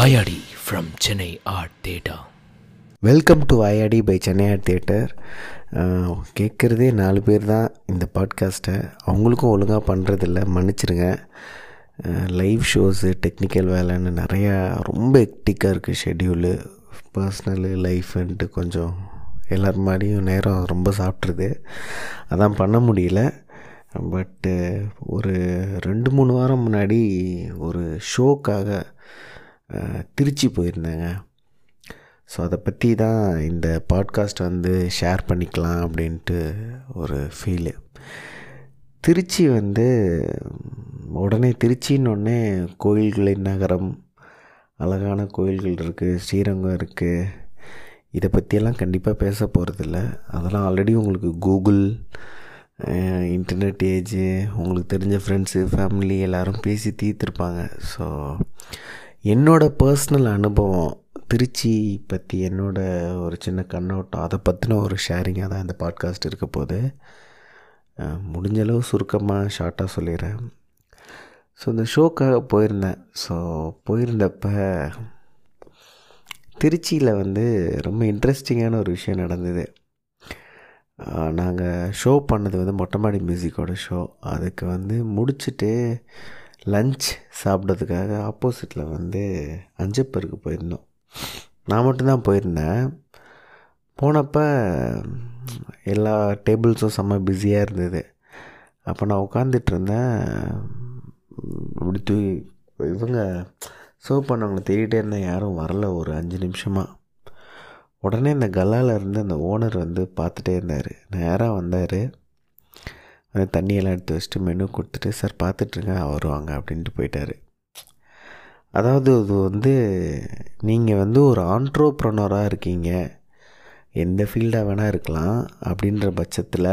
Vayadi from Chennai art theatre welcome to IAT by Chennai art theatre கேட்குறதே நாலு பேர் தான் இந்த பாட்காஸ்ட்டை அவங்களுக்கும் ஒழுங்காக பண்ணுறதில்ல மன்னிச்சிருங்க. லைவ் ஷோஸு டெக்னிக்கல் வேலைன்னு நிறையா ரொம்ப எக்டிக்காக இருக்குது ஷெட்யூலு பர்ஸ்னலு லைஃப்ன்ட்டு கொஞ்சம் எல்லார் மாதிரியும் நேரம் ரொம்ப சாப்பிட்ருது அதான் பண்ண முடியல. பட்டு ஒரு ரெண்டு மூணு வாரம் முன்னாடி ஒரு ஷோக்காக திருச்சி போயிருந்தேங்க. ஸோ அதை பற்றி தான் இந்த பாட்காஸ்ட் வந்து ஷேர் பண்ணிக்கலாம் அப்படின்ட்டு ஒரு ஃபீலு திருச்சி வந்து உடனே திருச்சின்னொடனே கோயில்களின் நகரம் அழகான கோயில்கள் இருக்குது ஸ்ரீரங்கம் இருக்குது இதை பற்றியெல்லாம் கண்டிப்பாக பேச போகிறதில்ல அதெல்லாம் ஆல்ரெடி உங்களுக்கு கூகுள் இன்டர்நெட் ஏஜு உங்களுக்கு தெரிஞ்ச ஃப்ரெண்ட்ஸு ஃபேமிலி எல்லோரும் பேசி தீர்த்துருப்பாங்க. ஸோ என்னோடய பர்சனல் அனுபவம் திருச்சி பற்றி என்னோடய ஒரு சின்ன கண்ணோட்டம் அதை பற்றின ஒரு ஷேரிங்காக தான் இந்த பாட்காஸ்ட் இருக்க போது முடிஞ்சளவு சுருக்கமாக ஷார்ட்டாக சொல்லிடுறேன். ஸோ இந்த ஷோக்காக போயிருந்தேன். ஸோ போயிருந்தப்ப திருச்சியில் வந்து ரொம்ப இன்ட்ரெஸ்டிங்கான ஒரு விஷயம் நடந்தது. நாங்கள் ஷோ பண்ணது வந்து மொட்டைமாடி மியூசிக்கோட ஷோ அதுக்கு வந்து முடிச்சுட்டு லஞ்ச் சாப்பிட்றதுக்காக ஆப்போசிட்டில் வந்து அஞ்சப்பருக்கு போயிருந்தோம். நான் மட்டும்தான் போயிருந்தேன். போனப்போ எல்லா டேபிள்ஸும் செம்ம பிஸியாக இருந்தது. அப்போ நான் உட்காந்துட்டு இருந்தேன். இப்படி தூ இவங்க சர்வ் பண்ணவங்களை தேடிட்டே இருந்தேன். யாரும் வரல ஒரு அஞ்சு நிமிஷமாக உடனே இந்த கல்லால இருந்து அந்த ஓனர் வந்து பார்த்துட்டே இருந்தார். நேராக வந்தார். அந்த தண்ணியெல்லாம் எடுத்து வச்சுட்டு மெனு கொடுத்துட்டு சார் பார்த்துட்ருங்க வருவாங்க அப்படின்ட்டு போயிட்டார். அதாவது இது வந்து நீங்கள் வந்து ஒரு ஆண்ட்ரோப்ரனராக இருக்கீங்க. எந்த ஃபீல்டாக வேணால் இருக்கலாம். அப்படின்ற பட்சத்தில்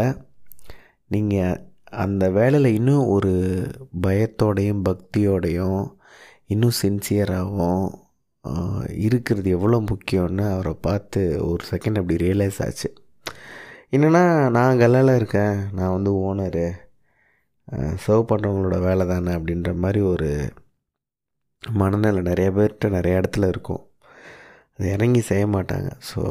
நீங்கள் அந்த வேலையில் இன்னும் ஒரு பயத்தோடையும் பக்தியோடையும் இன்னும் சின்சியராகவும் இருக்கிறது எவ்வளோ முக்கியம்னு அவரை பார்த்து ஒரு செகண்ட் அப்படி ரியலைஸ் ஆச்சு. என்னென்னா நான் கல்லால் இருக்கேன். நான் வந்து ஓனரு சர்வ் பண்ணுறவங்களோட வேலை தானே அப்படின்ற மாதிரி ஒரு மனநிலை நிறைய பேர்கிட்ட நிறைய இடத்துல இருக்கும். அது இறங்கி செய்ய மாட்டாங்க. ஸோ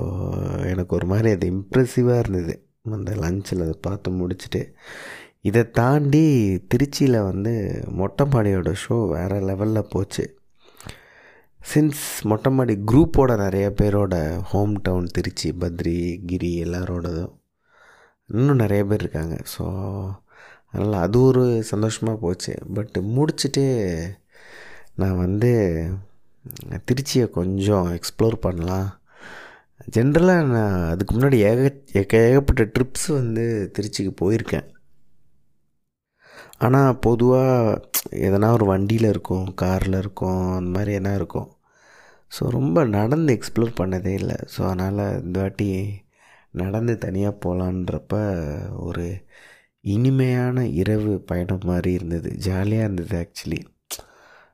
எனக்கு ஒரு மாதிரி அது இம்ப்ரெசிவாக இருந்தது. அந்த லஞ்சில் அதை பார்த்து முடிச்சுட்டு இதை தாண்டி திருச்சியில் வந்து மொட்டைமாடியோட ஷோ வேறு லெவலில் போச்சு. சின்ஸ் மொட்டைமாடி குரூப்போட நிறைய பேரோட ஹோம் டவுன் திருச்சி பத்ரி கிரி எல்லாரோடதும் இன்னும் நிறைய பேர் இருக்காங்க. ஸோ அதனால் அது ஒரு சந்தோஷமாக போச்சு. பட் முடிச்சுட்டு நான் வந்து திருச்சியை கொஞ்சம் எக்ஸ்ப்ளோர் பண்ணலாம். ஜென்ரலாக நான் அதுக்கு முன்னாடி ஏக ஏக ஏகப்பட்ட ட்ரிப்ஸ் வந்து திருச்சிக்கு போயிருக்கேன். ஆனால் பொதுவாக எதனா ஒரு வண்டியில் இருக்கும் காரில் இருக்கும் அந்த மாதிரி எதனா இருக்கும். ஸோ ரொம்ப நடந்து எக்ஸ்ப்ளோர் பண்ணதே இல்லை. ஸோ அதனால் இந்த வாட்டி நடந்து தனியாக போகலான்றப்ப ஒரு இனிமையான இரவு பயணம் மாதிரி இருந்தது. ஜாலியாக இருந்தது ஆக்சுவலி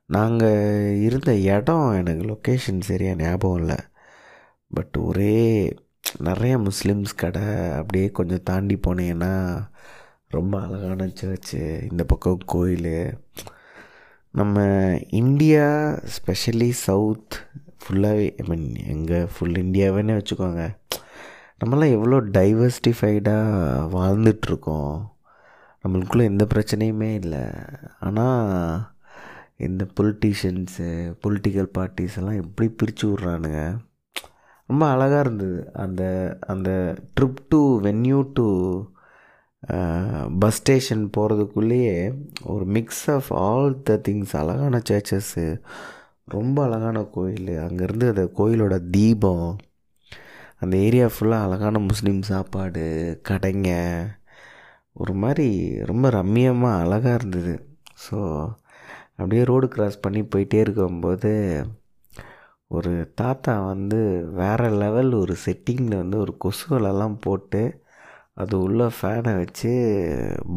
நாங்கள் இருந்த இடம் எனக்கு லொக்கேஷன் சரியாக ஞாபகம் இல்லை. பட் ஒரே நிறைய முஸ்லீம்ஸ் கடை அப்படியே கொஞ்சம் தாண்டி போனீங்கன்னா ரொம்ப அழகான சர்ச்சு இந்த பக்கம் கோயில். நம்ம இந்தியா ஸ்பெஷலி சவுத் ஃபுல்லாகவே ஐ மீன் எங்கள் ஃபுல் இந்தியாவேன்னு வச்சுக்கோங்க. நம்மளாம் எவ்வளோ டைவர்ஸ்டிஃபைடாக வாழ்ந்துட்டுருக்கோம் நம்மளுக்குள்ளே எந்த பிரச்சனையுமே இல்லை. ஆனால் இந்த பொலிட்டீஷியன்ஸு பொலிட்டிக்கல் பார்ட்டிஸ் எல்லாம் எப்படி பிரித்து விட்றானுங்க? ரொம்ப அழகாக இருந்தது. அந்த அந்த trip to venue to bus station போகிறதுக்குள்ளேயே ஒரு mix of all the things அழகான சர்ச்சஸ்ஸு ரொம்ப அழகான கோயில். அங்கேருந்து அந்த கோயிலோட தீபம் அந்த ஏரியா ஃபுல்லாக அழகான முஸ்லீம் சாப்பாடு கடைங்க. ஒரு மாதிரி ரொம்ப ரம்மியமாக அழகாக இருந்தது. ஸோ அப்படியே ரோடு கிராஸ் பண்ணி போயிட்டே இருக்கும்போது ஒரு தாத்தா வந்து வேறு லெவல் ஒரு செட்டிங்கில் வந்து ஒரு கொசுவலெல்லாம் போட்டு அது உள்ள ஃபேனை வச்சு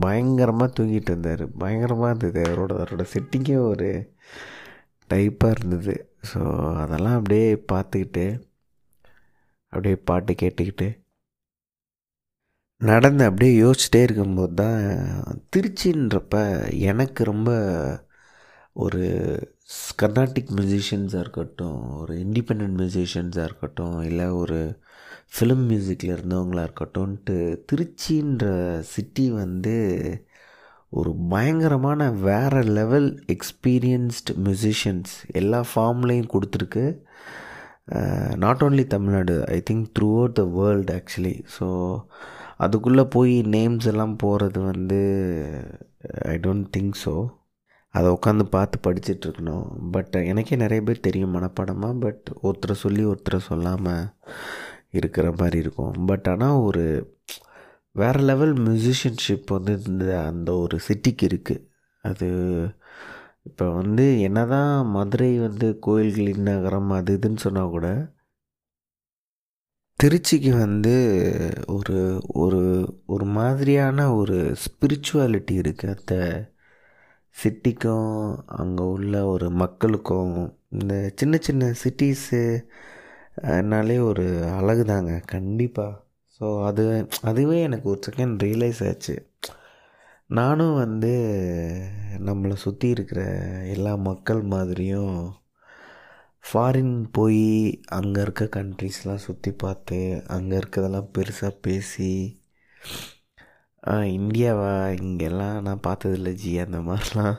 பயங்கரமாக தூங்கிட்டு இருந்தார். பயங்கரமாக இருந்தது. அவரோட அவரோட செட்டிங்கே ஒரு டைப்பாக இருந்தது. ஸோ அதெல்லாம் அப்படியே பார்த்துக்கிட்டு அப்படியே பாட்டு கேட்டுக்கிட்டு நடந்து அப்படியே யோசிச்சிட்டே இருக்கும்போது தான் திருச்சின்றப்ப எனக்கு ரொம்ப ஒரு கர்நாட்டிக் மியூசிஷியன்ஸாக இருக்கட்டும் ஒரு இண்டிபெண்ட் மியூசிஷியன்ஸாக இருக்கட்டும் இல்லை ஒரு ஃபிலிம் மியூசிக்கில் இருந்தவங்களாக இருக்கட்டும்ன்ட்டு திருச்சின்ற சிட்டி வந்து ஒரு பயங்கரமான வேறு லெவல் எக்ஸ்பீரியன்ஸ்டு மியூசிஷியன்ஸ் எல்லா ஃபார்ம்லேயும் கொடுத்துருக்கு. Not only Tamil Nadu I think throughout the world actually so அதுக்குள்ளே போய் நேம்ஸ் எல்லாம் போகிறது வந்து ஐ டோன்ட் திங்க் ஸோ அதை உட்காந்து பார்த்து படிச்சுட்ருக்கணும் பட் எனக்கே நிறைய பேர் தெரியும் மனப்பாடமாக பட் ஒருத்தரை சொல்லி ஒருத்தரை சொல்லாமல் இருக்கிற மாதிரி இருக்கும். பட் ஆனால் ஒரு வேறு லெவல் மியூசிஷியன்ஷிப் வந்து இந்த அந்த ஒரு சிட்டிக்கு இருக்குது அது இப்போ வந்து என்ன தான் மதுரை வந்து கோயில்களின் நகரம் அது இதுன்னு சொன்னால் கூட திருச்சிக்கு வந்து ஒரு ஒரு ஒரு மாதிரியான ஒரு ஸ்பிரிச்சுவாலிட்டி இருக்குது அந்த சிட்டிக்கும் அங்கே உள்ள ஒரு மக்களுக்கும் இந்த சின்ன சின்ன சிட்டிஸு னாலே ஒரு அழகு தாங்க கண்டிப்பாக ஸோ அது அதுவே எனக்கு ஒரு செகண்ட் ரியலைஸ் ஆச்சு. நானும் வந்து நம்மளை சுற்றி இருக்கிற எல்லா மக்கள் மாதிரியும் ஃபாரின் போய் அங்கே இருக்க கண்ட்ரிஸ்லாம் சுற்றி பார்த்து அங்கே இருக்கிறதெல்லாம் பெருசாக பேசி இந்தியாவா இங்கெல்லாம் நான் பார்த்ததில்ல ஜி அந்த மாதிரிலாம்.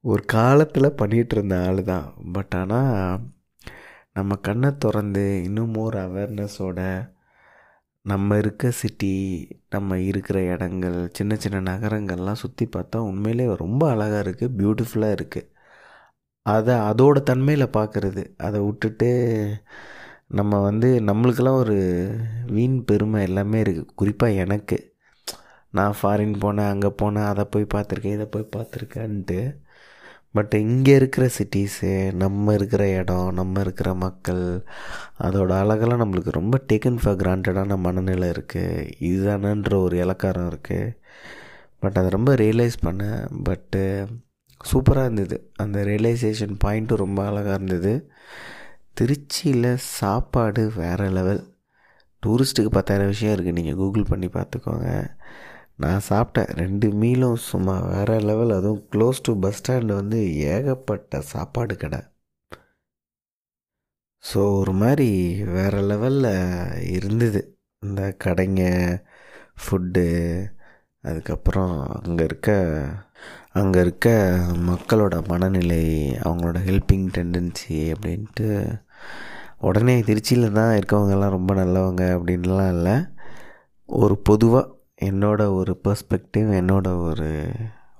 ஒரு காலத்தில் பண்ணிகிட்டு இருந்த ஆள் தான். பட் ஆனால் நம்ம கண்ணை திறந்து இன்னும் மோர் அவேர்னஸோட நம்ம இருக்க சிட்டி நம்ம இருக்கிற இடங்கள் சின்ன சின்ன நகரங்கள்லாம் சுற்றி பார்த்தா உண்மையிலே ரொம்ப அழகாக இருக்குது பியூட்டிஃபுல்லாக இருக்குது அதை அதோட தன்மையில் பார்க்குறது அதை விட்டுட்டு நம்ம வந்து நம்மளுக்கெல்லாம் ஒரு வீண் பெருமை எல்லாமே இருக்குது குறிப்பாக எனக்கு. நான் ஃபாரின் போனேன் அங்கே போனேன் அதை போய் பார்த்துருக்கேன் இதை போய் பார்த்துருக்கேன்ட்டு பட் இங்கே இருக்கிற சிட்டிஸு நம்ம இருக்கிற இடம் நம்ம இருக்கிற மக்கள் அதோட அழகெல்லாம் நம்மளுக்கு ரொம்ப டேக்கன் ஃபார் கிராண்டடான மனநிலை இருக்குது இதுதானன்ற ஒரு இலக்காரம் இருக்குது பட் அதை ரொம்ப ரியலைஸ் பண்ணேன் பட்டு சூப்பராக இருந்தது. அந்த ரியலைசேஷன் பாயிண்ட்டும் ரொம்ப அழகாக இருந்தது. திருச்சியில் சாப்பாடு வேறு லெவல் டூரிஸ்ட்டுக்கு பத்தாயிரம் விஷயம் இருக்குது நீங்கள் கூகுள் பண்ணி பார்த்துக்கோங்க. நான் சாப்பிட்டேன். ரெண்டு மீலும் சும்மா வேறு லெவல் அதுவும் க்ளோஸ் டு பஸ் ஸ்டாண்டு வந்து ஏகப்பட்ட சாப்பாடு கடை. ஸோ ஒரு மாதிரி வேறு லெவலில் இருந்தது. இந்த கடைங்க ஃபுட்டு அதுக்கப்புறம் அங்கே இருக்க அங்கே இருக்க மக்களோட மனநிலை அவங்களோட ஹெல்பிங் டெண்டன்சி அப்படின்ட்டு உடனே திருச்சியில் தான் இருக்கவங்கெல்லாம் ரொம்ப நல்லவங்க அப்படின்லாம் இல்லை. ஒரு பொதுவாக என்னோட ஒரு பர்ஸ்பெக்டிவ் என்னோட ஒரு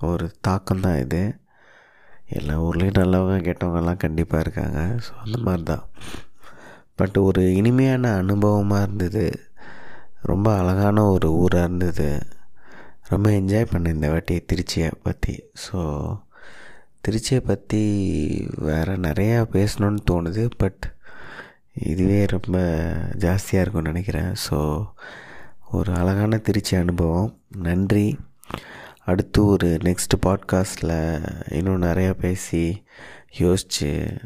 ஒரு தாக்கம் தான் இது. எல்லா ஊர்லேயும் நல்லவங்க கெட்டவங்கெல்லாம் கண்டிப்பாக இருக்காங்க. ஸோ அந்த மாதிரி தான் பட் ஒரு இனிமையான அனுபவமாக இருந்தது. ரொம்ப அழகான ஒரு ஊராக இருந்தது. ரொம்ப என்ஜாய் பண்ணேன் இந்த வாட்டி திருச்சியை பற்றி ஸோ திருச்சியை பற்றி வேறு நிறையா பேசணுன்னு தோணுது. பட் இதுவே ரொம்ப ஜாஸ்தியாக இருக்கும்னு நினைக்கிறேன். ஸோ ஒரு அழகான திருச்சி அனுபவம். நன்றி. அடுத்து ஒரு நெக்ஸ்ட் பாட்காஸ்ட்டில் இன்னும் நிறையா பேசி யோசித்து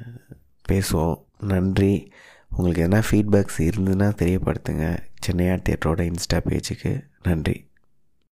பேசுவோம். நன்றி. உங்களுக்கு எதனா ஃபீட்பேக்ஸ் இருந்ததுன்னா தெரியப்படுத்துங்க. சென்னையா தேட்டரோட இன்ஸ்டா பேஜுக்கு நன்றி.